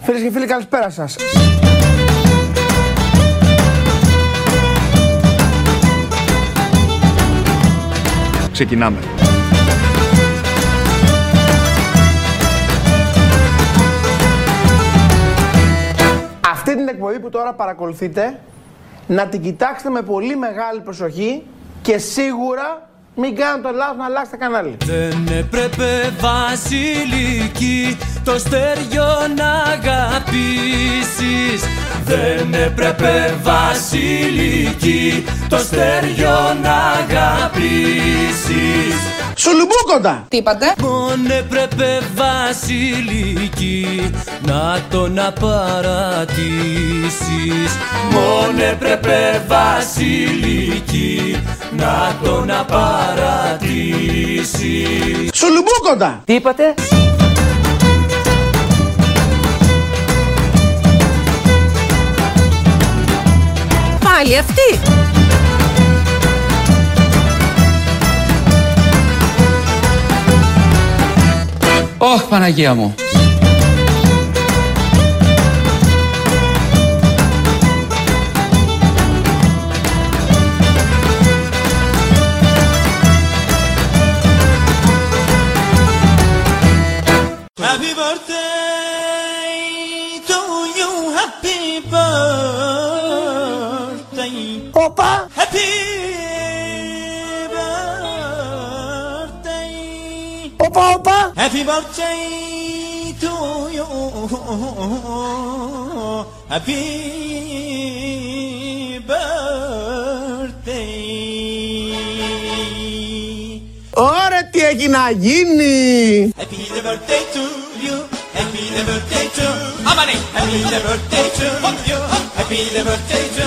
Φίλες και φίλοι, καλησπέρα σας. Ξεκινάμε. Αυτή την εκπομπή που τώρα παρακολουθείτε, να την κοιτάξετε με πολύ μεγάλη προσοχή και σίγουρα μην κάνετε το λάθος να αλλάξετε κανάλι. Δεν έπρεπε βασιλική το στέριο να αγαπήσεις Δεν έπρεπε βασιλική το στέριο να αγαπήσεις Σουλουμπούκοντα! Τι είπατε; Μόνο έπρεπε βασιλική να τον απαρατήσεις Μόνο έπρεπε βασιλική να τον απαρατήσεις Σουλουμπούκοντα! Τι είπατε; Πάλι αυτή! Ωχ, Παναγία μου. Όπα! Happy birthday. Όπα, όπα! Happy birthday to you. Happy birthday. Ωραία, τι έχει να γίνει! Happy the birthday to you. Happy the birthday to Amani. Happy the birthday to you. Happy the birthday to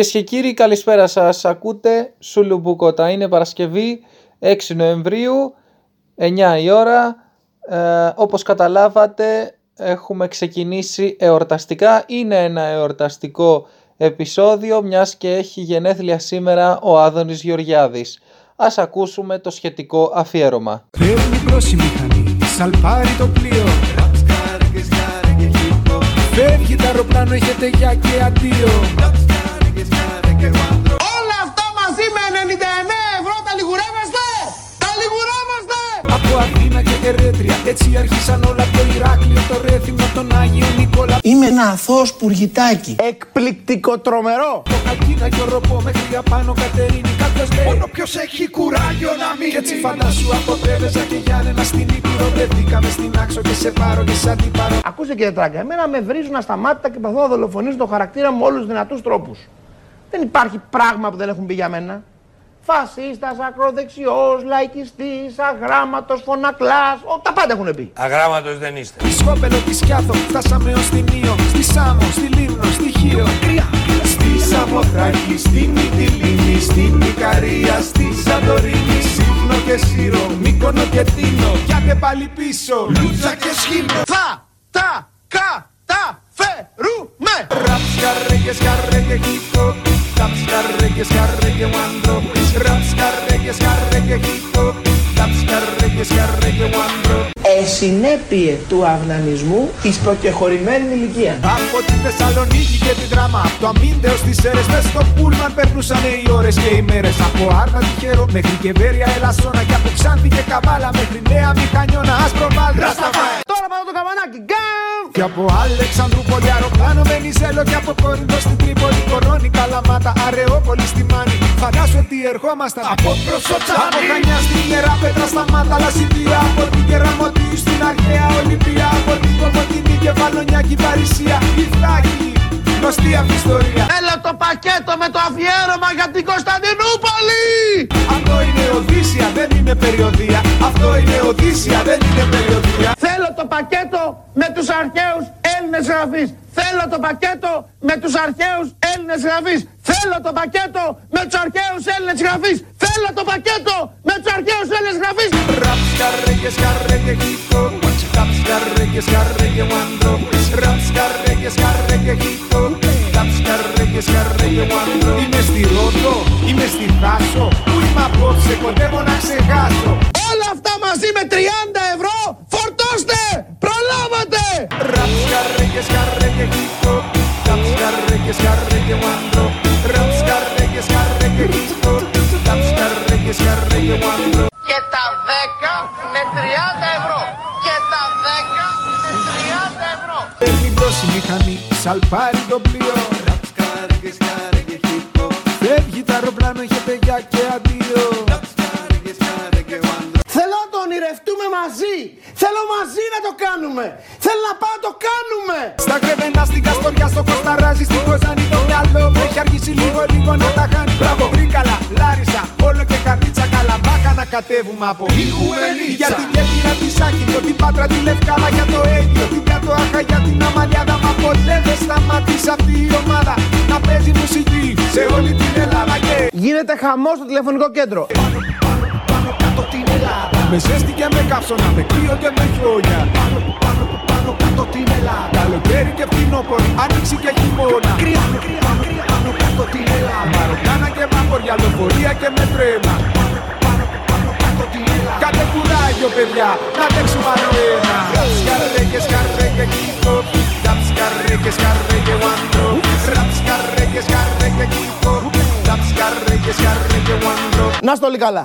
Κυρίες και κύριοι, καλησπέρα σας. Ακούτε Σουλουμπουκότα. Είναι Παρασκευή 6 Νοεμβρίου, 9 η ώρα. Ε, όπως καταλάβατε, έχουμε ξεκινήσει εορταστικά. Είναι ένα εορταστικό επεισόδιο, μιας και έχει γενέθλια σήμερα ο Άδωνης Γεωργιάδης. Ας ακούσουμε το σχετικό αφιέρωμα. Φεύγει προς η μηχανή, σαλπάρει το πλοίο Φεύγει το αεροπλάνο, έχετε για και αντίο Από Αθήνα και Ερέτρια, έτσι άρχισαν όλα το Ηράκλειο, το Ρέθυμνο, τον Άγιο Νικόλα Είμαι ένα αθώος πουργητάκι. Εκπληκτικό τρομερό. Το Καλκίνα και ο Ροπό μέχρι απάνω Κατερίνη Κάποιος λέει Μόνο ποιος έχει κουράγιο να μείνει Κι έτσι φαντάσου από Πρέβεζα και Γιάννενα στην Ήπειρο Βρεθήκαμε στην Άξο και σε πάρω και σαν την πάρω Ακούστε κύριε Τράγκα, εμένα με βρίζουν ασταμάτητα και προσπαθώ να δολοφονήσω το χαρακτήρα μου με όλους τους δυνατούς τρόπους. Δεν υπάρχει πράγμα που δεν έχουν πει για μένα. Φασίστας, ακροδεξιός, λαϊκιστής, αγράμματος, φωνακλάς, ο, τα πάντα έχουν πει. Αγράμματος δεν είστε. Στη Σκόπελο, της Σκιάθο, φτάσαμε ως την Ήο Στη Σάμο, στη Λίμνο, στη Χίο. Στη Σαμοθράκη, στη Μυτιλίνη Στην Ικαρία, στη Σαντορίνη. Σύμνο και Σύρο, Μύκονο και Τίνο. Κι άντε πάλι πίσω, Λούτσα και Σχήνο Θα τα καταφέρουμε! Raps, carregues, carregue, hito Raps, carregues, carregue, wandro Raps, carregues, carregue, hito Raps, carregues, carregue, wandro Εσυνέπειε του αυνανισμού εις προκεχωρημένης ηλικίας. Από τη Θεσσαλονίκη και την Δράμα Από το Αμύντεο στις Σέρες Μες στο Πούλμαν περνούσαν οι ώρες και οι μέρες Από Άρνα τυχερό μέχρι και Βέρεια Ελασσόνα Και από Ξάνθη και Καβάλα μέχρι Νέα Μηχανιώνα Άσπρο Βάλτρα Τώρα πάω το καμπανάκι. Γκάμ! Και από Αλεξανδρούπολη αεροπλάνο Βενιζέλο Και από Κόρινθο στην Τρίπολη Κορώνη Καλαμάτα Αρεόπολη στη Μάνη. Φαντάσου ότι ερχόμασταν. Από Προσότσα Από Χανιά στην Ιερά Πέτρα στα Μάταλα Σιδία Από την Κεραμωτή στην Αρχαία Ολυμπία. Από την Κομωτινή και Βαλονιά και Παρισία Η Θράκη γνωστή αυτή ιστορία Θέλω το πακέτο με το αφιέρωμα για την Κωνσταντινούπολη! Αυτό είναι Οδύσσια, δεν είναι περιοδία. Αυτό είναι Οδύσσια, δεν είναι περιοδία. Θέλω το πακέτο με τους αρχαίους Έλληνες γραφείς. Θέλω το πακέτο με τους αρχαίους Έλληνες γραφείς. Θέλω το πακέτο με τους αρχαίους Έλληνες γραφείς. Θέλω το πακέτο με τους αρχαίους Έλληνες γραφείς. Rap scarregge scarregge hito Rap scarregge scarregge wandro Rap scarregge scarregge hito Rap scarregge scarregge wandro Είμαι στη Ρόδο, είμαι στη Θάσο Πού είμαι απόψε, κοντεύω να ξεχάσω Όλα αυτά μαζί με 30 ευρώ scarregge scarregge hito Rap scarregge scarregge wandro Rap scarregge scarregge hito Rap scarregge scarregge wandro Και τα 10 με 30 ευρώ. Και τα 10 με 30 ευρώ. Παίρνει τόση μηχανή, σαλπάρει το πλοίο ονειρευτούμε μαζί. Θέλω μαζί να το κάνουμε. Θέλω να πάω να το κάνουμε. Στα κρεβένα, στην Καστοριά, στο Κοσταράζι, στην Κοζάνη το μυαλό μου έχει αργήσει λίγο λίγο να τα χάνει Μπράβο, Τρίκαλα, Λάρισα, όλο και καρνίτσα Καλαμάκα να κατέβουμε από Ιχουελίτσα Για την Κέρκυρα, τη Σάκη, την Πάτρα, τη Λευκάδα Για το Αίγυο, την Κάτω Άχα, για την Αμαλιάδα Μα ποτέ δεν σταματήσει αυτή η ομάδα Να παίζει μουσική σε όλη την Ελλάδα Και Γίνεται χαμός στο τηλεφωνικό κέντρο. Με ζέστη και με κάψωνα, με κρύο και με χιόνια. Πάνω, πάνω, πάνω κάτω την Ελλάδα. Καλοκαίρι και φθινόπωρο, άνοιξη και χειμώνα. Κρύα, κρύα, κρύα, πάνω κάτω την Ελλάδα. Μαροκάνα και μαμποριά, λεωφορεία και με τρέμα. Πάνω, πάνω, πάνω κάτω την Ελλάδα. Κάντε κουράγιο παιδιά, να τρέξουμε άλλο ένα Ραπ σκαρρέγε, σκαρρέγε, κοίτο Ραπ σκαρρέγε, σκαρρέγε, wandro Ραπ σκαρρέγε, σκαρρέγε, κοίτο Ραπ σκαρρέγε, σκαρρέγε, wandro Να στο όλοι καλά.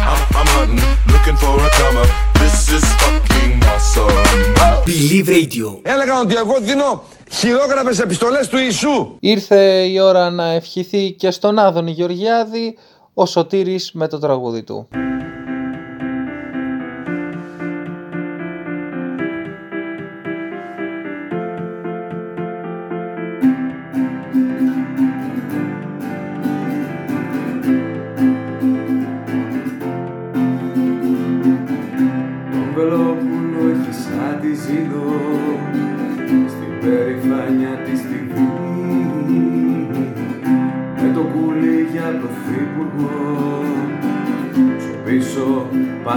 I'm, I'm, I'm hunting, looking for a comer. This is fucking awesome. Believe Radio Έλεγαν ότι εγώ δίνω χειρόγραφες επιστολές του Ιησού. Ήρθε η ώρα να ευχηθεί και στον Άδωνη Γεωργιάδη ο Σωτήρης με το τραγούδι του.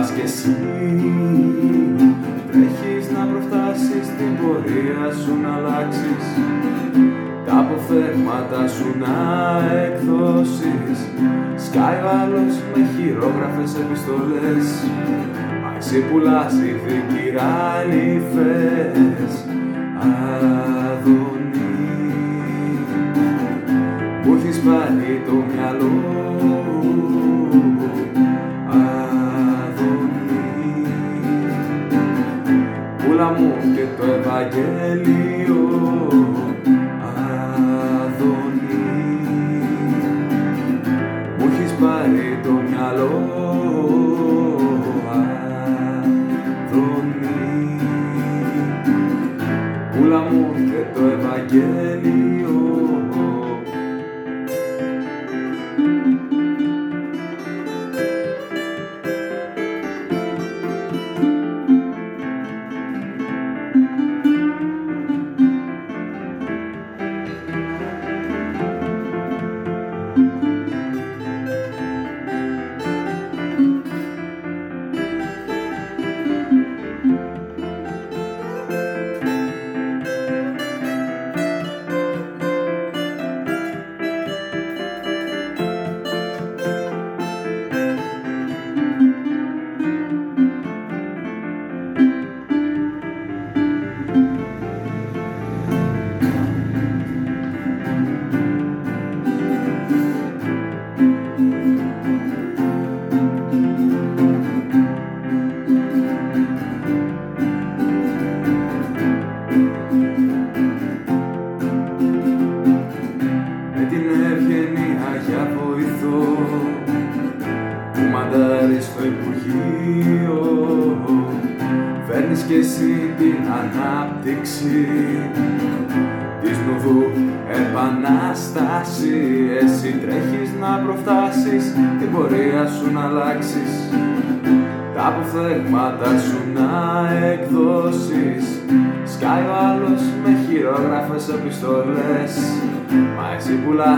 Πας κι εσύ. Τρέχεις να προφτάσεις την πορεία σου να αλλάξεις. Τα αποφέρματα σου να εκδώσεις. Σκάει ο άλλος με χειρόγραφες επιστολές. Μα εσύ πουλάς ηθική ράνιφες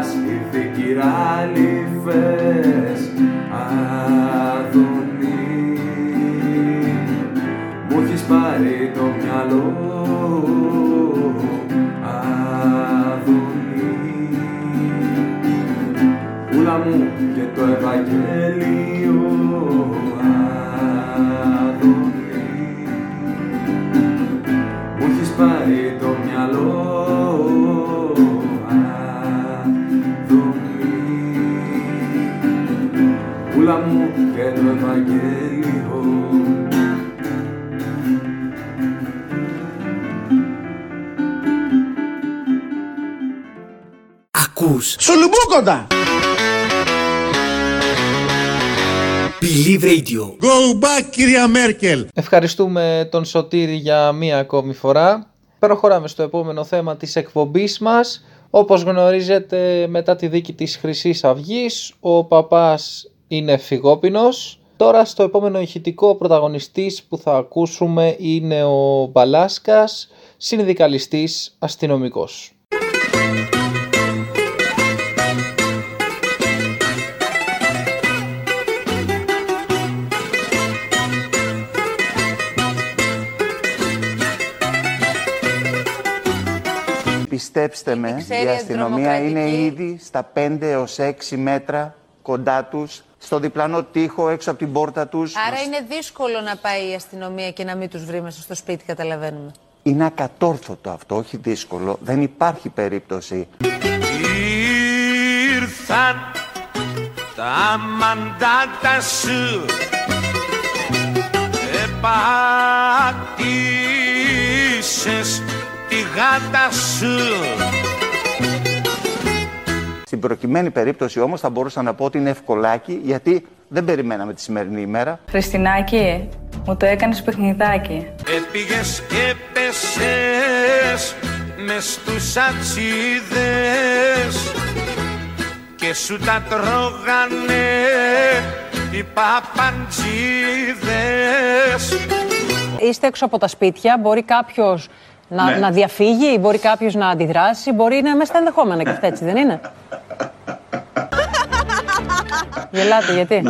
πουλάς ηθική ράλιφες Αδωνή Μου έχεις πάρει το μυαλό Αδωνή Πουλά μου και το Ευαγγέλιο Αδωνή Ευαγγέλιο Ακούς Σουλουμπούκοντα! Believe Radio Go back κυρία Μέρκελ. Ευχαριστούμε τον Σωτήρη για μία ακόμη φορά. Προχωράμε στο επόμενο θέμα της εκπομπής μας. Όπως γνωρίζετε μετά τη δίκη της χρυσής αυγής, ο παπάς είναι φυγόπινος. Τώρα στο επόμενο ηχητικό ο πρωταγωνιστής που θα ακούσουμε είναι ο Μπαλάσκας, συνδικαλιστής αστυνομικός. Πιστέψτε με, ξέρει η αστυνομία είναι αντιδρομοκρατική. ήδη στα 5 έως 6 μέτρα κοντά τους, στο διπλανό τοίχο έξω από την πόρτα τους. Άρα είναι δύσκολο να πάει η αστυνομία και να μην τους βρει μέσα στο σπίτι, καταλαβαίνουμε. Είναι ακατόρθωτο αυτό, όχι δύσκολο. Δεν υπάρχει περίπτωση. Ήρθαν τα μαντάτα σου Επατήσες τη γάτα σου Στην προκειμένη περίπτωση όμως θα μπορούσα να πω ότι είναι ευκολάκι, γιατί δεν περιμέναμε τη σημερινή ημέρα. Χριστινάκη, μου το έκανες παιχνιδάκι. Έπηγες και πέσες μες στους ατσίδες και σου τα τρώγανε οι παπαντζίδες Είστε έξω από τα σπίτια, μπορεί κάποιος να, Ναι. να διαφύγει, μπορεί κάποιος να αντιδράσει, μπορεί να είναι μέσα στα ενδεχόμενα και αυτά έτσι, δεν είναι; Γελάτε, γιατί;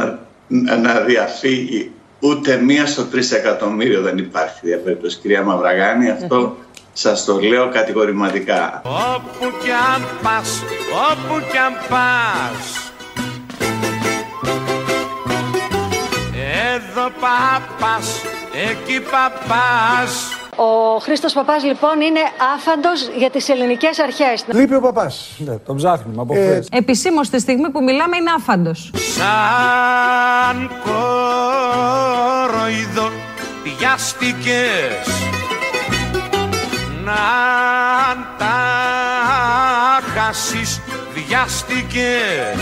να, να διαφύγει ούτε μία στο τρισεκατομμύριο δεν υπάρχει διαπέριτος κυρία Μαυραγάνη αυτό σας το λέω κατηγορηματικά Όπου κι αν πας, όπου κι αν πας Εδώ παπάς, εκεί παπάς Ο Χρήστος Παπάς λοιπόν είναι άφαντος για τις ελληνικές αρχές. Λείπει ο παπάς. Ναι, τον ψάχνουμε από χθες. Επισήμως τη στιγμή που μιλάμε είναι άφαντος. Σαν κοροϊδό πιάστηκες Να τα χάσεις βιάστηκες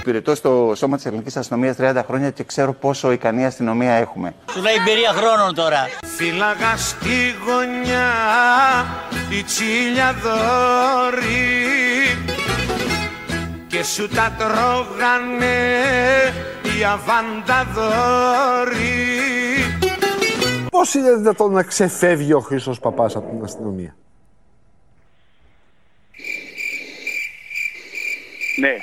Υπηρετώ στο σώμα της ελληνικής αστυνομίας 30 χρόνια και ξέρω πόσο ικανή αστυνομία έχουμε. Σου λέει εμπειρία χρόνων τώρα. Φύλαγα στη γωνιά η τσίλια δόρη και σου τα τρώγανε οι αβανταδόροι Πώς είναι δυνατόν να ξεφεύγει ο Χρήστος Παπάς από την αστυνομία; Ναι.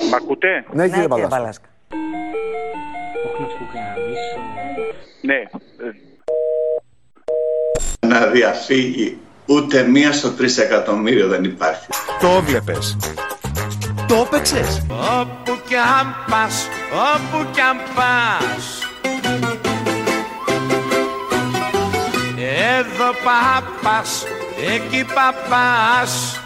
Ε, μ' ακούτε; Ναι, κύριε Παλάσκα. Ναι. ε, να διαφύγει ούτε μία στο τρισεκατομμύριο δεν υπάρχει Το βλέπες. Το έπαιξες. Όπου κι αν πας, όπου κι αν πας Εδώ παπάς, εκεί παπάς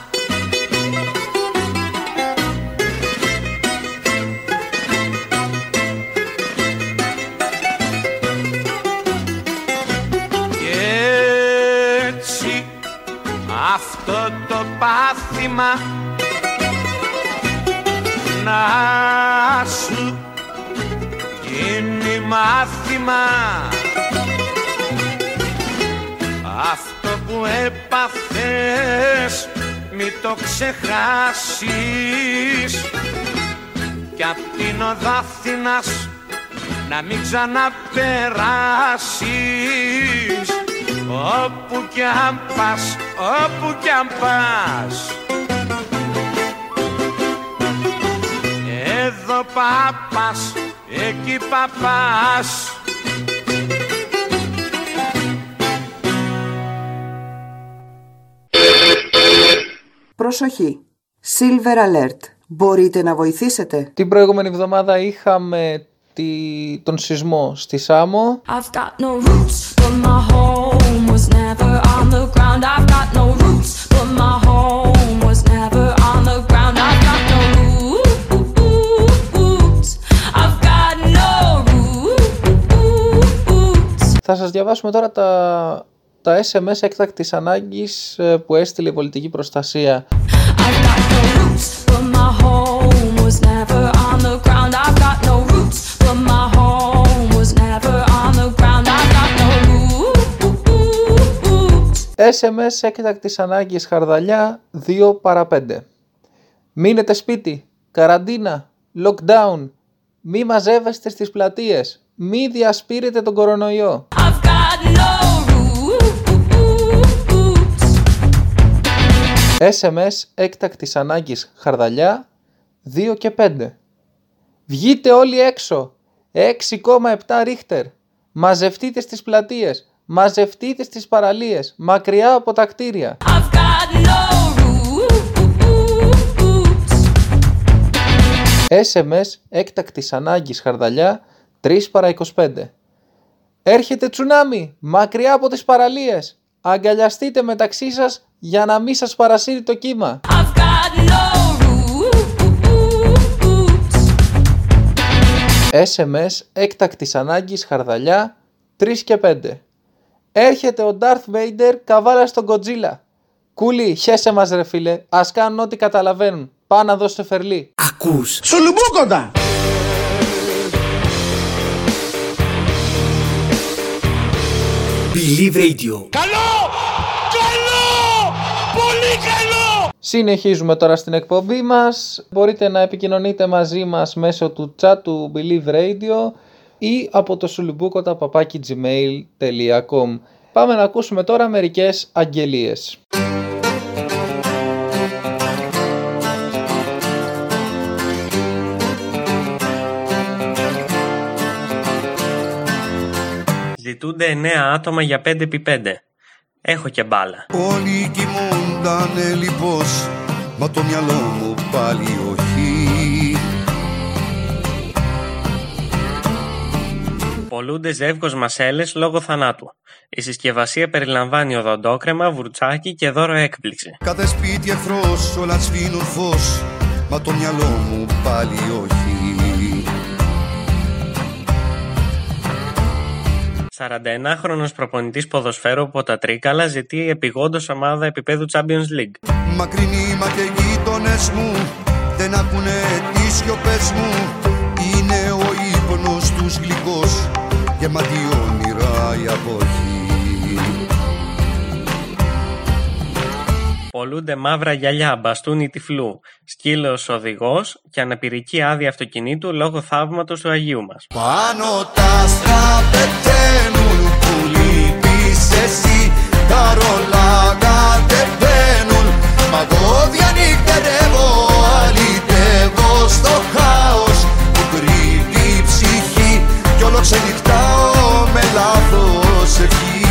αυτό το πάθημα να σου κρίμα Αυτό που έπαθες μη το ξεχάσεις. Κι απ' την οδάθηνας να μην ξαναπεράσεις Όπου κι αν πας, όπου κι αν πας Εδώ πάπας, εκεί παπάς Προσοχή. Silver Alert. Μπορείτε να βοηθήσετε. Την προηγούμενη εβδομάδα είχαμε τη... τον σεισμό στη Σάμο. I've got no roots, θα σας διαβάσουμε τώρα τα τα SMS εκτός ανάγκης ε, που έστειλε η πολιτική προστασία. SMS έκτακτης ανάγκης Χαρδαλιά 2 παρα 5. Μείνετε σπίτι, καραντίνα, lockdown, μη μαζεύεστε στις πλατείες, μη διασπείρετε τον κορονοϊό. SMS έκτακτης ανάγκης Χαρδαλιά 2 και 5. Βγείτε όλοι έξω. 6,7 ρίχτερ. Μαζευτείτε στις πλατείες. Μαζευτείτε στις παραλίες. Μακριά από τα κτίρια. SMS έκτακτης ανάγκης Χαρδαλιά 3 παρα 25. Έρχεται τσουνάμι, μακριά από τις παραλίες. Αγκαλιαστείτε μεταξύ σας για να μην σας παρασύρει το κύμα. SMS έκτακτης ανάγκης Χαρδαλιά 3 και 5. Έρχεται ο Darth Vader καβάλα στον Godzilla. Κούλι, χέσε μας ρε φίλε, ας κάνουν ό,τι καταλαβαίνουν. Πά να δώσετε φερλί. Ακούς. Σουλουμπούκοντα! Believe Radio. Καλό! Καλό! Πολύ καλό! Συνεχίζουμε τώρα στην εκπομπή μας. Μπορείτε να επικοινωνείτε μαζί μας μέσω του chat του Believe Radio ή από το σουλουμπούκοτα παπάκι gmail.com. Πάμε να ακούσουμε τώρα μερικές αγγελίες. Ζητούνται 9 άτομα για 5x5. Έχω και μπάλα. Όλοι κοιμούντανε λιπός Μα το μυαλό μου πάλι Πολλούνται ζεύγος μασέλες λόγω θανάτου. Η συσκευασία περιλαμβάνει οδοντόκρεμα, βουρτσάκι και δώρο έκπληξη. Κάθε σπίτι εχθρός όλα σβήνουν φως Μα το μυαλό μου πάλι όχι 41χρονος προπονητής ποδοσφαίρου από τα Τρίκαλα ζητεί επιγόντως ομάδα επίπεδου Champions League. Μακρινοί μα και γείτονες μου Δεν ακούνε τις σιωπές μου Είναι ο ύπνος τους γλυκός Γεμάτη όνειρα η αποχή. Πολλούνται μαύρα γυαλιά, μπαστούνι τυφλού, σκύλος οδηγός και αναπηρική άδεια αυτοκινήτου λόγω θαύματος του Αγίου μας. Πάνω τα άστρα πεταίνουν που λείπεις εσύ. Τα ρολά κατεβαίνουν Μα εγώ διανυκτερεύω αλυτεύω στο χάος κι όλο ξενυχτάω με λάθος ευχή.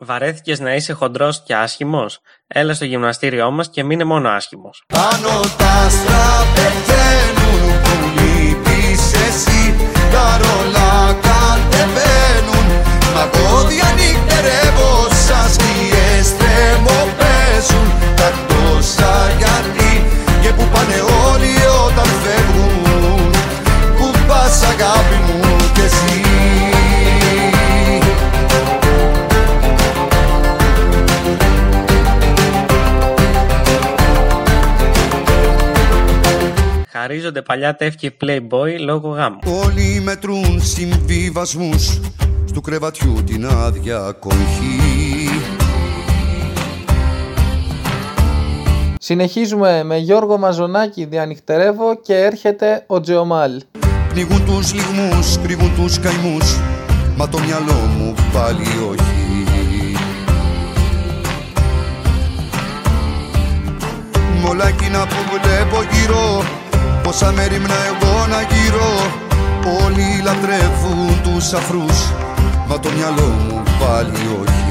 Βαρέθηκες να είσαι χοντρός και άσχημος; Έλα στο γυμναστήριό μας και μείνε μόνο άσχημος. Πάνω τα άστρα πεθαίνουν που λείπεις εσύ. Τα ρολά κατεβαίνουν Μα εγώ διανυκτερεύω σαν σκιές τρεμοπαίζουν Τα τόσα γιατί και που πάνε όλοι όταν φεύγουν Που πας αγάπη μου κι εσύ Χαρίζονται παλιά τεύχη Playboy λόγω γάμου. Όλοι μετρούν συμβιβασμούς Στου κρεβατιού την άδεια κοχή Συνεχίζουμε με Γιώργο Μαζονάκη διανυχτερεύω και έρχεται ο Τζεωμάλ. Πνίγουν τους λιγμούς, κρύβουν τους καημούς. Μα το μυαλό μου πάλι όχι. Μ' όλα εκείνα που βλέπω γύρω Πόσα μέρη μνα εγώ να γύρω. Όλοι λατρεύουν τους αφρούς Μα το μυαλό μου πάλι όχι.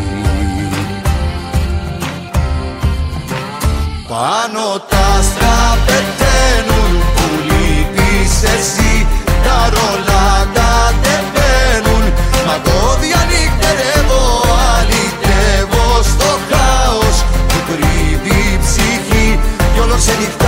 Πάνω τα άστρα πεταίνουν που λείπεις εσύ. Τα ρολά κατεβαίνουν Μα εγώ διανύκτερεύω, αλυτεύω στο χάος. Που κρύβει η ψυχή κι όλο ξενυχτάω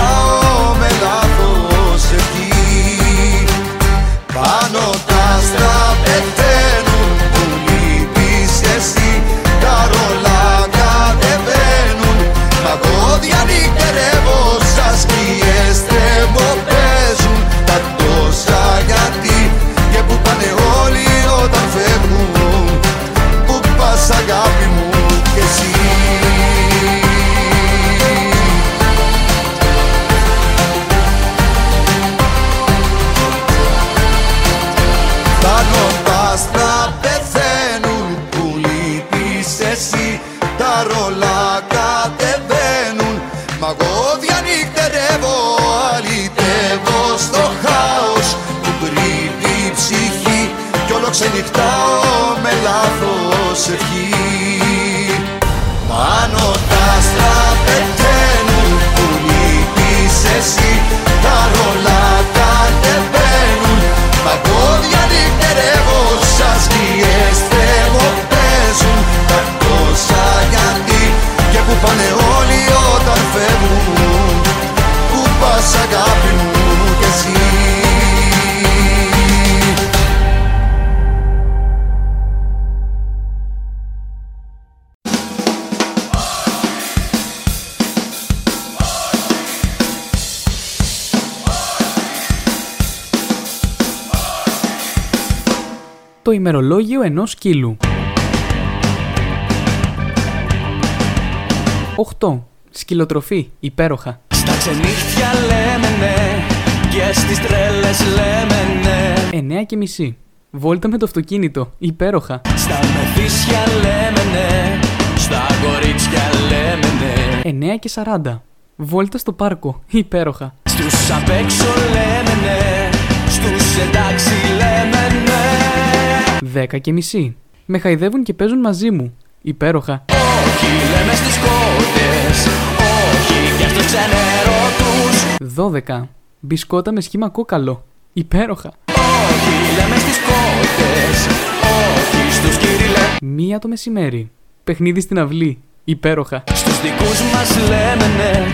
Το ημερολόγιο ενός σκύλου. 8. Σκυλοτροφή. Υπέροχα. Στα ξενύχτια λέμε ναι και στις τρέλες λέμε ναι 9 και μισή. Βόλτα με το αυτοκίνητο. Υπέροχα. Στα μεθύσια λέμε ναι Στα κορίτσια λέμε ναι 9 και 40. Βόλτα στο πάρκο. Υπέροχα. Στους απ' έξω λέμε ναι Στους εντάξει λέμε ναι 10 και μισή. Με χαϊδεύουν και παίζουν μαζί μου. Υπέροχα. Όχι λέμε στις κότες Όχι και στους ξενερωτούς 12. Μπισκότα με σχήμα κόκαλο. Υπέροχα. Όχι λέμε στις κότες Όχι στους κυριλέ Μία το μεσημέρι. Παιχνίδι στην αυλή. Υπέροχα. Στους δικούς μας λέμε ναι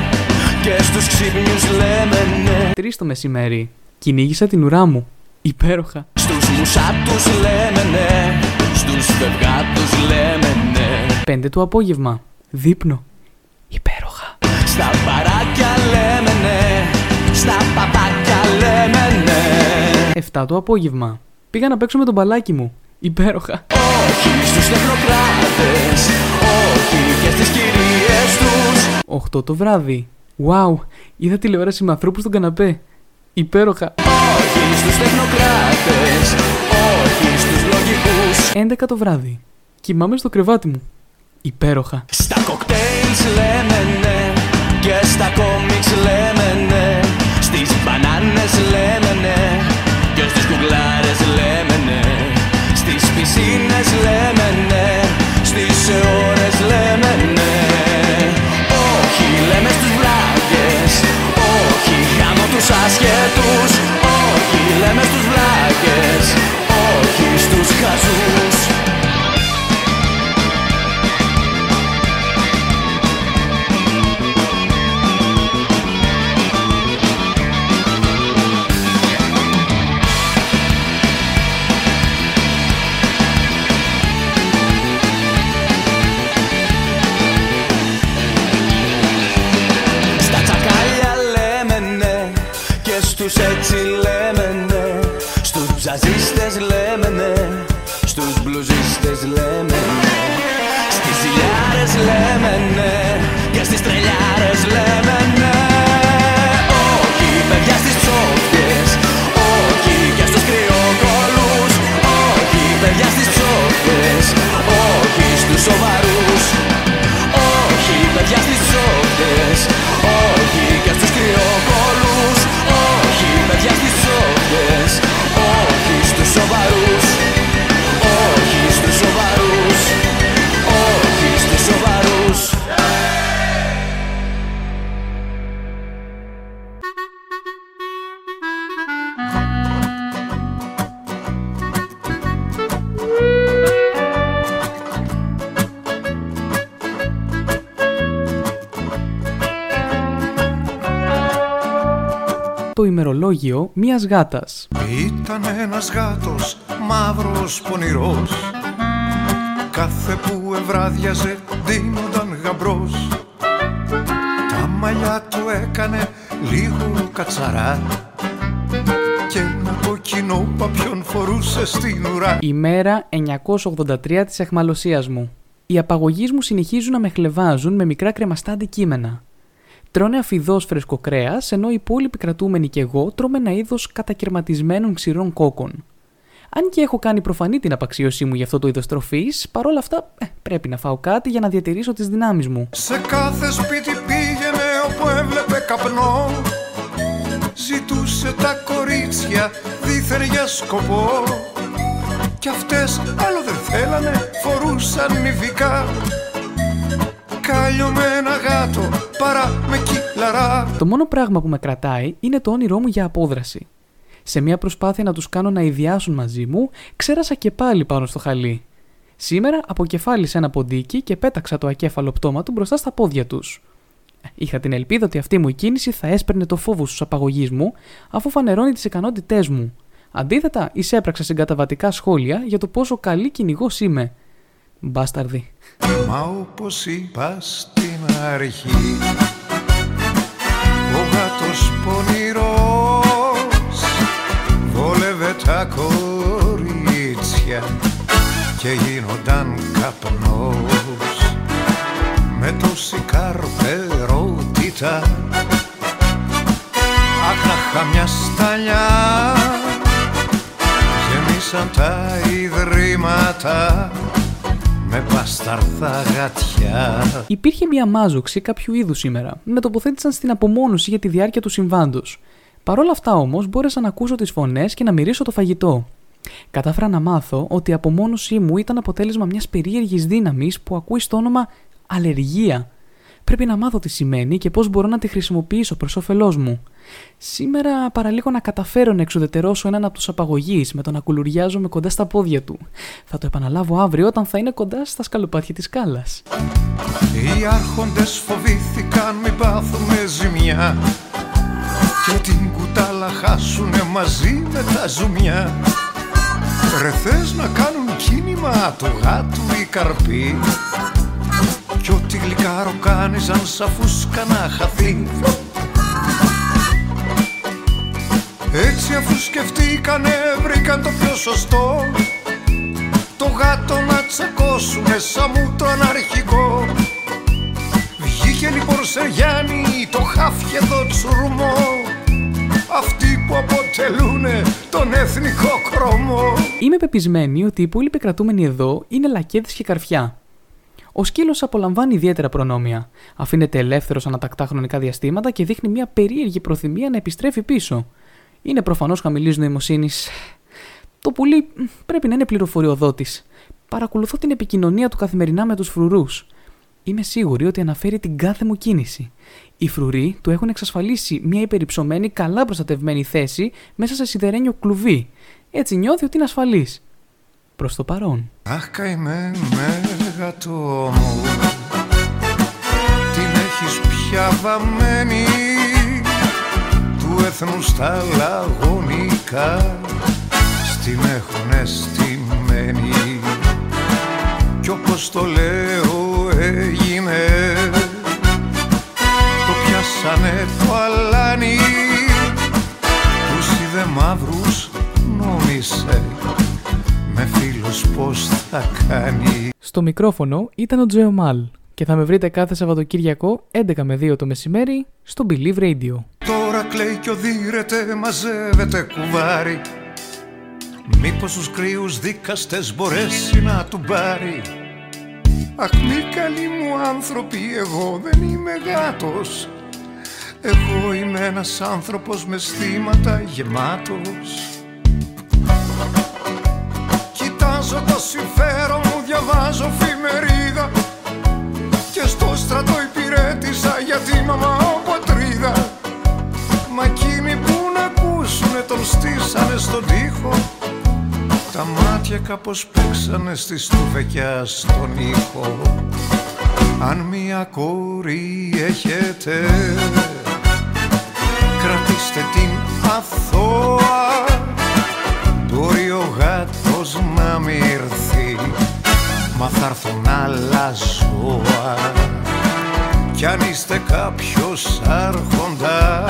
Και στους ξύπνιους λέμε ναι Τρεις το μεσημέρι. Κυνήγησα την ουρά μου. Υπέροχα. Στους μουσάτους λέμε ναι Στους φευγάτους λέμε ναι 5 το απόγευμα. Δείπνο. Στα παράκια λέμε ναι Στα παπάκια λέμε ναι 7 το απόγευμα. Πήγα να παίξω με τον μπαλάκι μου. Υπέροχα. Όχι στους τεχνοκράτες Όχι και στις κυρίες τους 8 το βράδυ. Wow, είδα τηλεόραση με ανθρώπους στον καναπέ. Υπέροχα. Όχι στους τεχνοκράτες Όχι στους λογικούς 11 το βράδυ. Κοιμάμαι στο κρεβάτι μου. Υπέροχα. Στα κοκτέιλς λέμε ναι Και στα κόμιξ λέμε ναι Στις μπανάνες λέμε ναι Και στις κουκλάρες λέμε ναι Στις πισίνες λέμε ναι Στις ώρες λέμε ναι γάμο τους άσχετους Όχι λέμε στους βλάκες. Όχι στους χαζούς ημερολόγιο μιας γάτας. Ήταν ένας γάτος μαύρος πονηρός Κάθε που ευράδιαζε δίνονταν γαμπρός Τα μαλλιά του έκανε λίγο κατσαρά Και ένα κοκκινό παπιόν φορούσε στην ουρά Ημέρα 983 της εχμαλωσίας μου. Οι απαγωγείς μου συνεχίζουν να με χλεβάζουν με μικρά κρεμαστά αντικείμενα. Τρώνε αφιδός φρέσκο κρέας, ενώ οι υπόλοιποι κρατούμενοι και εγώ τρώμε ένα είδος κατακαιρματισμένων ξηρών κόκκων. Αν και έχω κάνει προφανή την απαξίωσή μου για αυτό το είδος τροφής, παρόλα αυτά ε, πρέπει να φάω κάτι για να διατηρήσω τις δυνάμεις μου. Σε κάθε σπίτι πήγαινε όπου έβλεπε καπνό Ζητούσε τα κορίτσια δίθεν για σκοπό Κι αυτές άλλο δεν θέλανε, φορούσαν νηφικά Κάλιο με ένα γάτο παρά με κύλαρα Το μόνο πράγμα που με κρατάει είναι το όνειρό μου για απόδραση. Σε μια προσπάθεια να τους κάνω να ιδιάσουν μαζί μου, ξέρασα και πάλι πάνω στο χαλί. Σήμερα αποκεφάλισα ένα ποντίκι και πέταξα το ακέφαλο πτώμα του μπροστά στα πόδια τους. Είχα την ελπίδα ότι αυτή μου η κίνηση θα έσπερνε το φόβο στους απαγωγείς μου, αφού φανερώνει τις ικανότητές μου. Αντίθετα, εισέπραξα συγκαταβατικά σχόλια για το πόσο καλή κυνηγός είμαι. Μπάσταρδι. Μα όπως είπας στην αρχή Ο γάτος πονηρός Βόλευε τα κορίτσια Και γίνονταν καπνός Με τόση καρπερότητα Άχαχα μια σταλιά Γεμίσαν τα ιδρύματα με μπασταρδά γατιά Υπήρχε μια μάζοξη κάποιου είδους σήμερα. Με τοποθέτησαν στην απομόνωση για τη διάρκεια του συμβάντος. Παρ' όλα αυτά όμως μπόρεσα να ακούσω τις φωνές και να μυρίσω το φαγητό. Κατάφερα να μάθω ότι η απομόνωσή μου ήταν αποτέλεσμα μιας περίεργης δύναμης που ακούει στο όνομα αλλεργία. Πρέπει να μάθω τι σημαίνει και πώς μπορώ να τη χρησιμοποιήσω προς όφελός μου. Σήμερα παραλίγο να καταφέρω να εξουδετερώσω έναν από τους απαγωγείς με το να κουλουριάζομαι κοντά στα πόδια του. Θα το επαναλάβω αύριο όταν θα είναι κοντά στα σκαλοπάτια της κάλα. Οι άρχοντες φοβήθηκαν μην πάθουνε ζημιά Και την κουτάλα χάσουνε μαζί με τα ζουμιά Ρε θες να κάνουν κίνημα το γάτου ή καρπί Κι ό,τι γλυκά ροκάνιζαν σαν φούσκα να χαθεί. Έτσι αφού σκεφτήκανε βρήκαν το πιο σωστό. Το γάτο να τσακώσουνε σαν μου τον αρχικό Βγήκε λοιπόν σε Γιάννη το χάφιε το τσουρμό. Αυτοί που αποτελούνε τον εθνικό χρωμό. Είμαι πεπισμένη ότι οι υπόλοιποι κρατούμενοι εδώ είναι λακέδε και καρφιά. Ο σκύλος απολαμβάνει ιδιαίτερα προνόμια. Αφήνεται ελεύθερος ανατακτά χρονικά διαστήματα και δείχνει μια περίεργη προθυμία να επιστρέφει πίσω. Είναι προφανώς χαμηλής νοημοσύνης. Το πουλί μ, πρέπει να είναι πληροφοριοδότης. Παρακολουθώ την επικοινωνία του καθημερινά με τους φρουρούς. Είμαι σίγουρη ότι αναφέρει την κάθε μου κίνηση. Οι φρουροί του έχουν εξασφαλίσει μια υπερυψωμένη, καλά προστατευμένη θέση μέσα σε σιδερένιο κλουβί. Έτσι νιώθει ότι είναι ασφαλής. Προς το παρόν. Αχ καημένο γατό μου Την έχεις πια βαμμένη. Του έθνους στα λαγωνικά. Στην έχουν αισθημένη Κι όπως το λέω έγινε. Το πιάσανε το αλάνι Τους είδε μαύρους νόμισε. Με φίλους πως θα κάνει. Στο μικρόφωνο ήταν ο Τζεωμάλ και θα με βρείτε κάθε Σαββατοκύριακο 11 με 2 το μεσημέρι στο Believe Radio. Τώρα κλαίει κι οδύρεται, μαζεύεται κουβάρι. Μήπως τους κρύους δίκαστες μπορέσει να του πάρει Αχ μη καλοί μου άνθρωποι, εγώ δεν είμαι γάτος. Εγώ είμαι ένας άνθρωπος με αισθήματα γεμάτος. Κοιτάζω το συμφέρον μου, διαβάζω φημερίδα Και στο στρατό υπηρέτησα για τη μαμά πατρίδα. Μα εκείνοι που να ακούσουνε τον στήσανε στον τοίχο. Τα μάτια κάπως παίξανε στη στουβεκιά στον ήχο. Αν μια κόρη έχετε Κρατήστε την αθώα. Μπορεί ο γάτος να μη έρθει Μα θα έρθουν άλλα ζώα Κι αν είστε κάποιος άρχοντας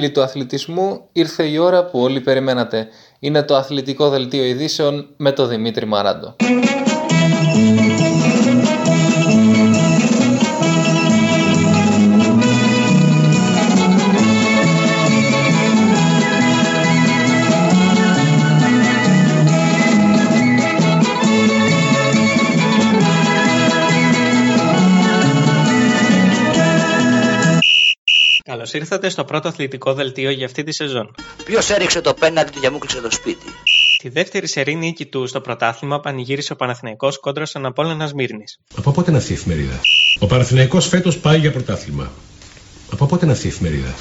Φίλοι του αθλητισμού, ήρθε η ώρα που όλοι περιμένατε. Είναι το αθλητικό δελτίο ειδήσεων με το Δημήτρη Μαράντο. Καλώς ήρθατε στο πρώτο αθλητικό δελτίο για αυτή τη σεζόν. Ποιος έριξε το πέναλτι και μου κλείσε το σπίτι; Τη δεύτερη σερή νίκη του στο πρωτάθλημα πανηγύρισε ο Παναθηναϊκός κόντρας στον Απόλλωνα Σμύρνης. Από πότε είναι αυτή η εφημερίδα; Ο Παναθηναϊκός φέτος πάει για πρωτάθλημα. Από πότε είναι αυτή η εφημερίδα;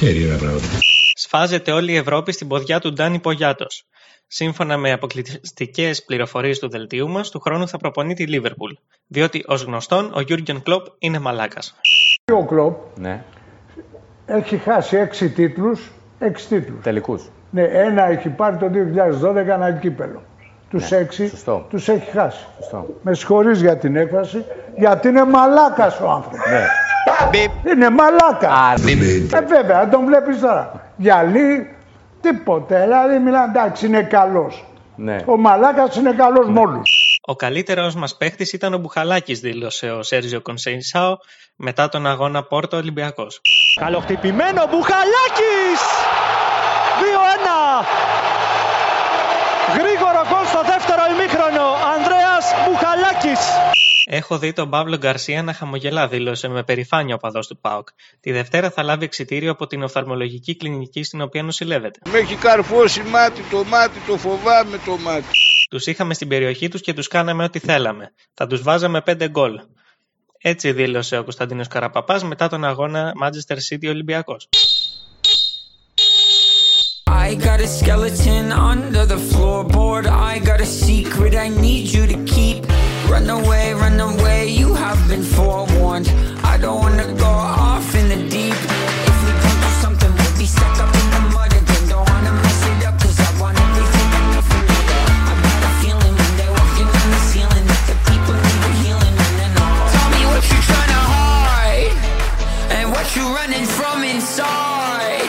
Περίεργα πράγματα. Σφάζεται όλη η Ευρώπη στην ποδιά του Ντάνι Πογιάτος. Σύμφωνα με αποκλειστικές πληροφορίες του δελτίου μας, του χρόνου θα προπονεί τη Λίβερπουλ. Διότι ως γνωστόν ο Γιούργεν Κλοπ είναι μαλάκας. Ο Κλοπ Ναι. Έχει χάσει έξι τίτλους, έξι τίτλους. Τελικούς. Ναι, ένα έχει πάρει το 2012 ένα κύπελο. Τους Ναι, έξι σωστό. τους έχει χάσει. Σωστό. Με συγχωρείς για την έκφραση, γιατί είναι μαλάκας ο άνθρωπος. Ναι. Είναι μαλάκας. Ε, βέβαια, τον βλέπεις τώρα. Γυαλί, τίποτε. Δηλαδή, μιλά, εντάξει, είναι καλός. Ναι. Ο μαλάκας είναι καλός μόλους. Ο καλύτερος μας παίχτης ήταν ο Μπουχαλάκης, δήλωσε ο Σέρζιο Κονσέισάο μετά τον αγώνα Πόρτο Ολυμπιακός. Καλοχτυπημένο Μπουχαλάκης! 2-1! Γρήγορο γκολ στο δεύτερο ημίχρονο. Ανδρέας Μπουχαλάκης. Έχω δει τον Παύλο Γκαρσία να χαμογελά, δήλωσε με περηφάνεια ο παδός του ΠΑΟΚ. Τη Δευτέρα θα λάβει εξιτήριο από την οφθαλμολογική κλινική στην οποία νοσηλεύεται. Με έχει καρφώσει μάτι το μάτι, το φοβάμαι το μάτι. Τους είχαμε στην περιοχή τους και τους κάναμε ό,τι θέλαμε. Θα τους βάζαμε πέντε γκολ. Έτσι δήλωσε ο Κωνσταντίνος Καραπαπάς μετά τον αγώνα Manchester City Ολυμπιακός. I got a skeleton under the floorboard. I got a secret I need you to keep. Run away, run away, you have been forewarned. I don't wanna go running from inside.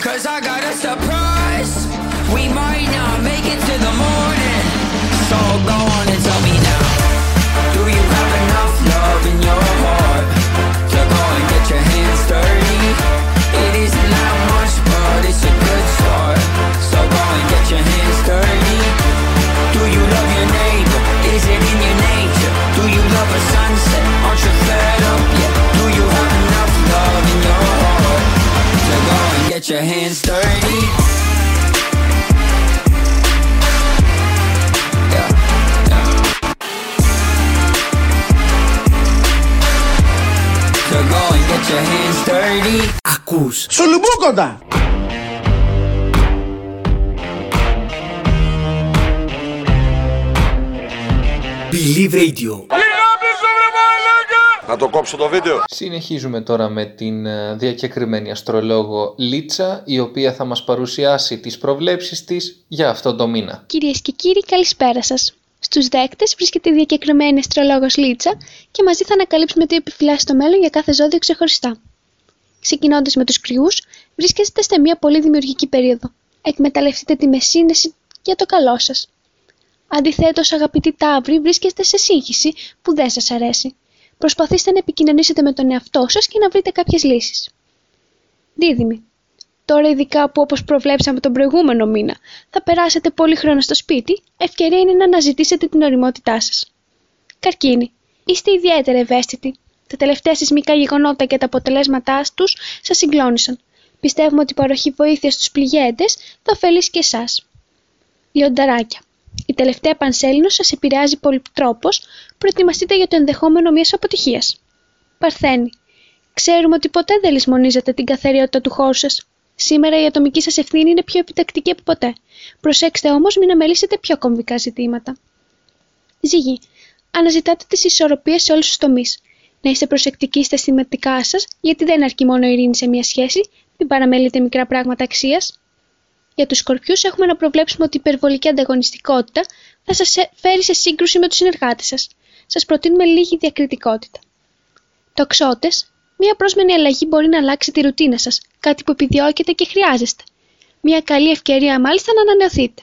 Cause I got a surprise. Σουλουμπούκοντα! Believe Radio Να το κόψω το βίντεο. Συνεχίζουμε τώρα με την ε, διακεκριμένη αστρολόγο Λίτσα, η οποία θα μας παρουσιάσει τις προβλέψεις της για αυτό το μήνα. Κυρίες και κύριοι, καλησπέρα σας. Στους δέκτες βρίσκεται η διακεκριμένη αστρολόγος Λίτσα και μαζί θα ανακαλύψουμε τι επιφυλάσσεις στο μέλλον για κάθε ζώδιο ξεχωριστά. Ξεκινώντας με τους κρυούς, βρίσκεστε σε μια πολύ δημιουργική περίοδο. Εκμεταλλευτείτε τη μεσίνεση για το καλό σας. Αντιθέτως, αγαπητοί Ταύροι, βρίσκεστε σε σύγχυση που δεν σας αρέσει. Προσπαθήστε να επικοινωνήσετε με τον εαυτό σας και να βρείτε κάποιες λύσεις. Δίδυμοι. Τώρα, ειδικά που όπως προβλέψαμε τον προηγούμενο μήνα, θα περάσετε πολύ χρόνο στο σπίτι, ευκαιρία είναι να αναζητήσετε την οριμότητά σας. Καρκίνη. Είστε ιδιαίτερα ευαίσθητοι. Τα τελευταία σεισμικά γεγονότα και τα αποτελέσματά τους σας συγκλώνησαν. Πιστεύουμε ότι η παροχή βοήθειας στους πληγέντες θα ωφελήσει και εσάς. Λιονταράκια. Η τελευταία πανσέλινο σας επηρεάζει πολυτρόπως, προετοιμαστείτε για το ενδεχόμενο μιας αποτυχίας. Παρθένη. Ξέρουμε ότι ποτέ δεν λησμονίζετε την καθαριότητα του χώρου σας. Σήμερα η ατομική σας ευθύνη είναι πιο επιτακτική από ποτέ. Προσέξτε όμως μην αμελήσετε πιο κομβικά ζητήματα. Ζυγή. Αναζητάτε τις ισορροπίες σε όλους τους τομείς. Να είστε προσεκτικοί στα αισθηματικά σας, γιατί δεν αρκεί μόνο η ειρήνη σε μια σχέση, μην παραμελείτε μικρά πράγματα αξίας. Για τους σκορπιούς έχουμε να προβλέψουμε ότι η υπερβολική ανταγωνιστικότητα θα σας φέρει σε σύγκρουση με τους συνεργάτες σας. Σας προτείνουμε λίγη διακριτικότητα. Τοξότες, μία πρόσμενη αλλαγή μπορεί να αλλάξει τη ρουτίνα σας, κάτι που επιδιώκετε και χρειάζεστε. Μία καλή ευκαιρία μάλιστα να ανανεωθείτε.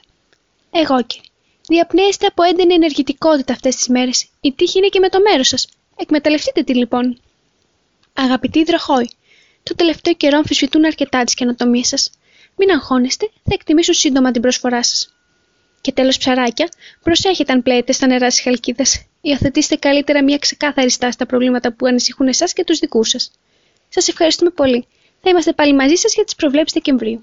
Εγώ και. Διαπνέεστε από έντονη ενεργητικότητα αυτές τις μέρες. Η τύχη είναι και με το μέρος σας. Εκμεταλλευτείτε τη λοιπόν. Αγαπητοί υδροχόοι, το τελευταίο καιρό αμφισβητούν αρκετά τις καινοτομίες σας. Μην αγχώνεστε, θα εκτιμήσουν σύντομα την προσφορά σας. Και τέλος, ψαράκια, προσέχετε αν πλέετε στα νερά στι χαλκίδε. Υιοθετήστε καλύτερα μια ξεκάθαρη στάση στα προβλήματα που ανησυχούν εσάς και τους δικούς σας. Σας ευχαριστούμε πολύ. Θα είμαστε πάλι μαζί σας για τις προβλέψεις Δεκεμβρίου.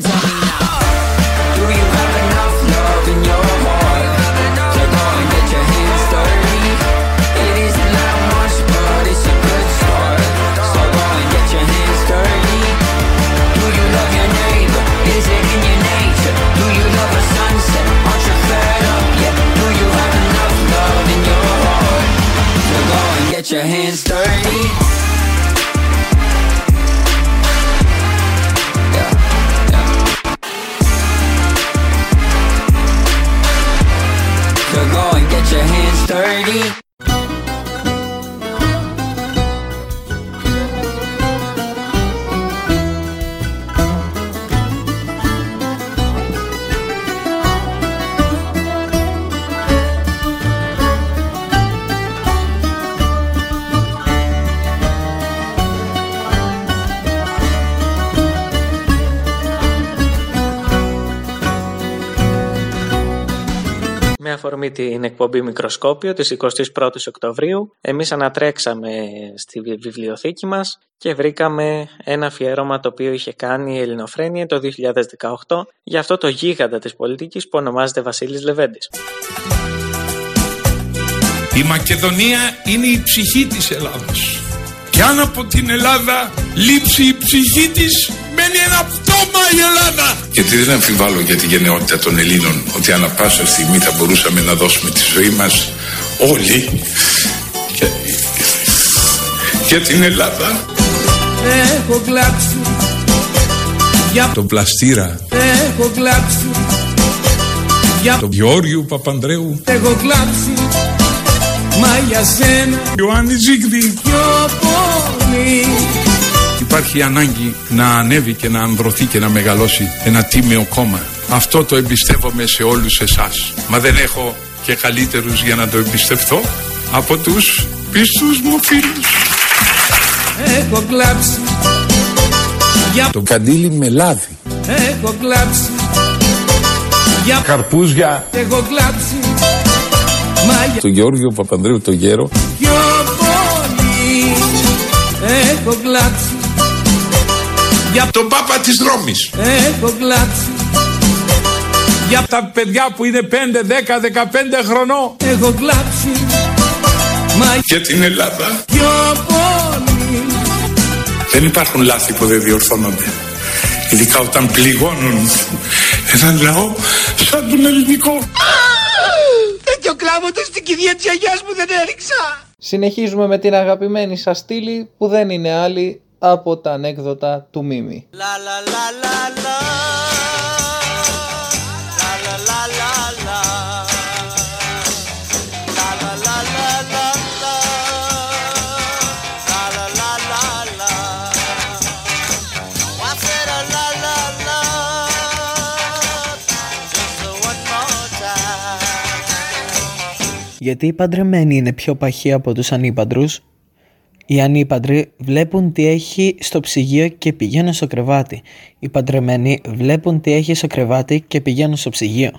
hands up. Αφορμή την εκπομπή Μικροσκόπιο της 21ης Οκτωβρίου, εμείς ανατρέξαμε στη βι- βιβλιοθήκη μας και βρήκαμε ένα αφιέρωμα το οποίο είχε κάνει η Ελληνοφρένεια το 2018 για αυτό το γίγαντα της πολιτικής που ονομάζεται Βασίλης Λεβέντης. Η Μακεδονία είναι η ψυχή της Ελλάδος. Και αν από την Ελλάδα λείψει η ψυχή της, μένει ένα πτώμα η Ελλάδα. Γιατί δεν αμφιβάλλω για τη γενναιότητα των Ελλήνων ότι ανά πάσα στιγμή θα μπορούσαμε να δώσουμε τη ζωή μας όλοι για, για την Ελλάδα. Έχω κλάψει, Για τον Πλαστήρα, έχω κλάψει, για τον Γεώργιο Παπανδρέου, έχω κλάψει Μα για σένα Ιωάννη Ζίγδη. πιο πολύ Υπάρχει ανάγκη να ανέβει και να ανδρωθεί και να μεγαλώσει ένα τίμιο κόμμα. Αυτό το εμπιστεύομαι σε όλους εσάς. Μα δεν έχω και καλύτερους για να το εμπιστευτώ από τους πίστους μου φίλους. Έχω κλάψει για Το καντήλι με λάδι. έχω κλάψει για Καρπούζια. έχω κλάψει Μα για Το Γεώργιο Παπανδρέου το γέρο. πιο πολύ έχω κλάψει Για τον Πάπα της Ρώμης. έχω κλάψει Για τα παιδιά που είναι 5, 10, 15 χρονών. έχω κλάψει Μα Για την Ελλάδα. πιο πολύ Δεν υπάρχουν λάθη που δεν διορθώνονται. Ειδικά όταν πληγώνουν έναν λαό σαν τον ελληνικό. Τέτοιο κλάματο στην κηδεία της Αγιάς μου δεν έριξα Συνεχίζουμε με την αγαπημένη σας στήλη που δεν είναι άλλη από τα ανέκδοτα του Μίμη. Γιατί οι παντρεμένοι είναι πιο παχοί από τους ανήπαντρους. Οι ανήπαντροι βλέπουν τι έχει στο ψυγείο και πηγαίνουν στο κρεβάτι. Οι παντρεμένοι βλέπουν τι έχει στο κρεβάτι και πηγαίνουν στο ψυγείο.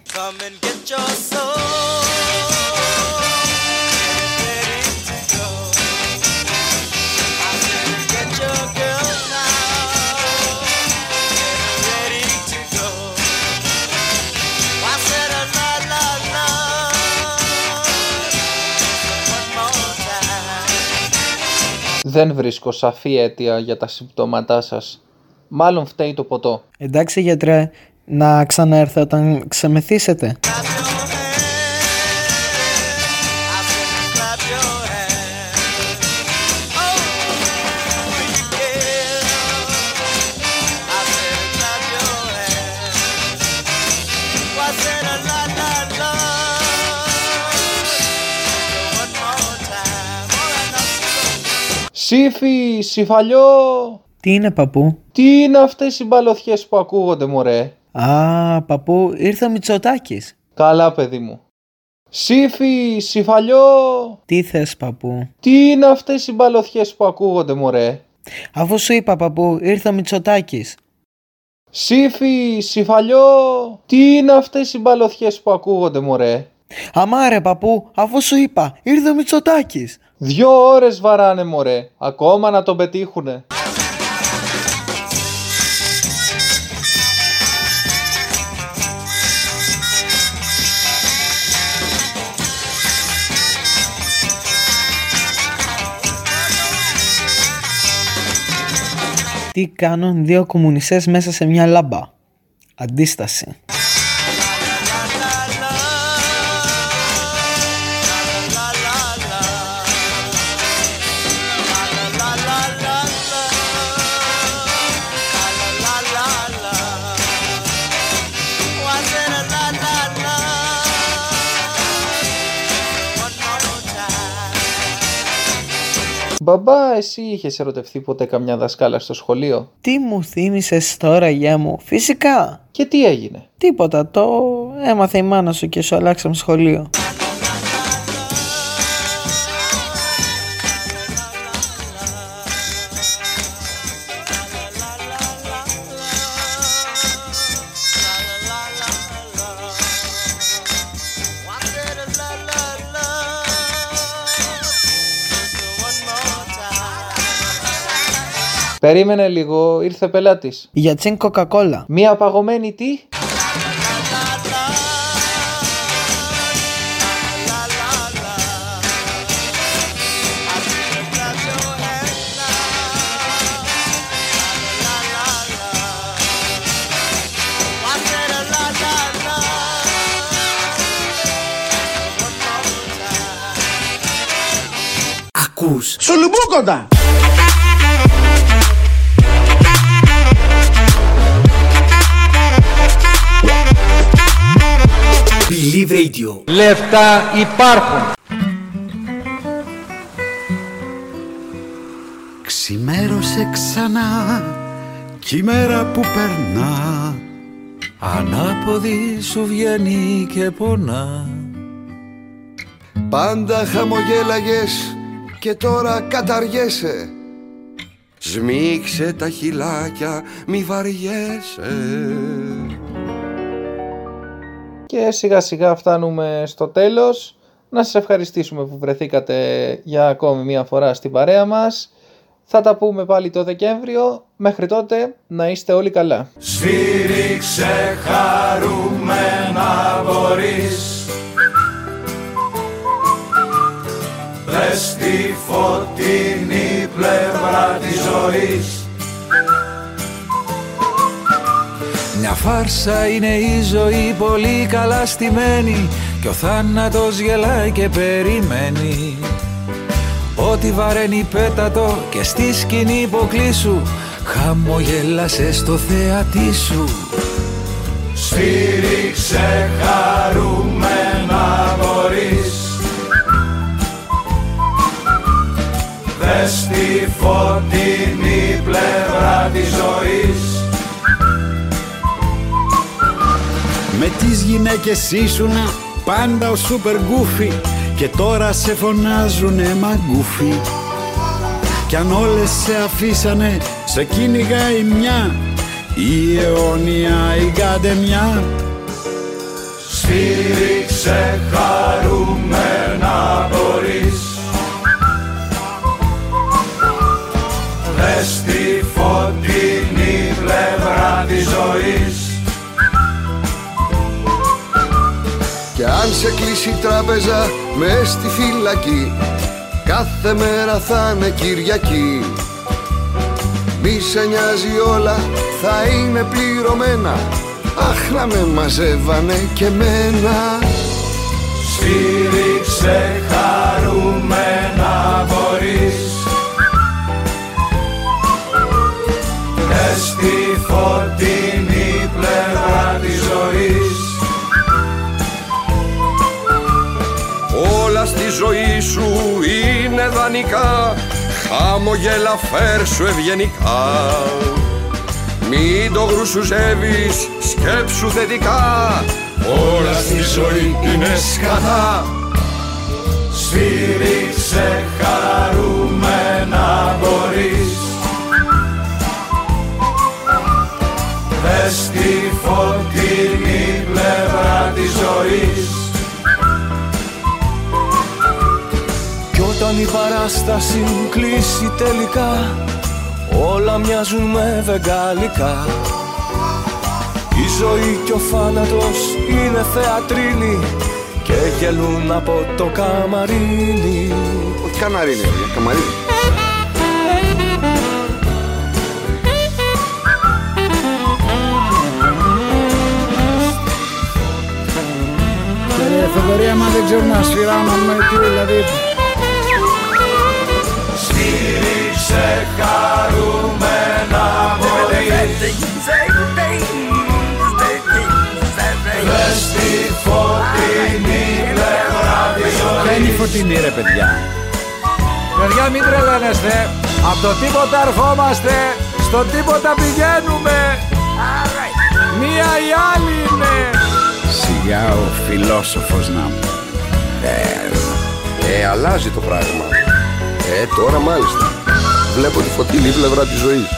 Δεν βρίσκω σαφή αίτια για τα συμπτώματά σας. Μάλλον φταίει το ποτό. Εντάξει γιατρέ, να ξαναέρθω όταν ξεμεθύσετε. Σύφη, συφαλιό! Τι είναι παππού; Τι είναι αυτές οι μπαλωθιές που ακούγονται μωρέ; Α, παππού, ήρθε ο Μητσοτάκης. Καλά παιδί μου. Σύφη, συφαλιό! Τι θες παππού; Τι είναι αυτές οι μπαλωθιές που ακούγονται μωρέ; Αφού σου είπα παππού, ήρθε ο Μητσοτάκης. Σύφη, συφαλιό! Τι είναι αυτές οι μπαλωθιές που ακούγονται μωρέ; Αμάρε παππού, αφού σου είπα, ήρθε ο Μητσοτάκης. Δυο ώρες βαράνε μωρέ, ακόμα να τον πετύχουνε. Τι κάνουν δύο κομμουνιστές μέσα σε μια λάμπα. Αντίσταση. Μπαμπά, εσύ είχες ερωτευτεί ποτέ καμιά δασκάλα στο σχολείο; Τι μου θύμισες τώρα γεια μου, φυσικά. Και τι έγινε; Τίποτα, το έμαθε η μάνα σου και σου αλλάξαμε σχολείο. Περίμενε λίγο, ήρθε πελάτης. Για τσιν κοκακόλα. Μία παγωμένη τι; Ακούς Σουλουμπούκοντα! Believe Radio. Λεφτά υπάρχουν. Ξημέρωσε ξανά κι η μέρα που περνά. Ανάποδη σου βγαίνει και πονά. Πάντα χαμογέλαγες και τώρα καταργέσαι. Σμίξε τα χυλάκια, μη βαριέσαι Και σιγά σιγά φτάνουμε στο τέλος. Να σας ευχαριστήσουμε που βρεθήκατε για ακόμη μία φορά στην παρέα μας. Θα τα πούμε πάλι το Δεκέμβριο. Μέχρι τότε να είστε όλοι καλά. Σφύριξε χαρούμενα μπορείς Δες τη φωτεινή πλευρά της ζωής Μια φάρσα είναι η ζωή πολύ καλά στημένη Κι ο θάνατος γελάει και περιμένει. Ό,τι βαραίνει πέτατο και στη σκηνή υποκλήσου Χαμογέλασε στο θεατή σου. Σφύριξε χαρούμενα μπορείς Δες τη φωτεινή πλευρά της ζωής Με τις γυναίκες ήσουνα πάντα ο σούπερ γκούφι Και τώρα σε φωνάζουνε μαγκούφι. Κι αν όλες σε αφήσανε σε κυνηγάει μια Η αιώνια η γκαντεμιά. Σφύριξε χαρούμενα μπορείς Δες σε κλείσει η τράπεζα μες στη φυλακή. Κάθε μέρα θα είναι Κυριακή. Μη σε νοιάζει όλα θα είναι πληρωμένα. Αχ να με μαζεύανε και μένα Σφύριξε χαρούμενα μπορείς Δες τη φωτεινή πλευρά της ζωής ζωή σου είναι δανεικά. Χαμογέλα φέρσου ευγενικά. Μην το γρουσουζεύεις, σκέψου θετικά. Όλα στη ζωή είναι σκατά. Σφύριξε χαρούμενα μπορείς. Δες τη φωτεινή πλευρά της ζωής όταν η παράσταση κλείσει τελικά Όλα μοιάζουν με βεγγαλικά. Η ζωή και ο θάνατος είναι θεατρίνη Και γελούν από το καμαρίνι. Όχι καναρίνι, ρε, καμαρίνι. Ε, Θοδωρή, άμα δεν ξέρουν να σφυράνουμε, τι δηλαδή... Σφύριξε χαρούμενα μπορείς Δες τη φωτεινή πλευρά της Ποια είναι η ζωής φωτεινή ρε παιδιά; Παιδιά μην τρελαίνεστε. Από το τίποτα ερχόμαστε. Στο τίποτα πηγαίνουμε. Μία ή άλλη είναι. Σιγά ο φιλόσοφος να μου Ε, αλλάζει το πράγμα Ε, τώρα μάλιστα Βλέπω τη φωτεινή πλευρά της ζωής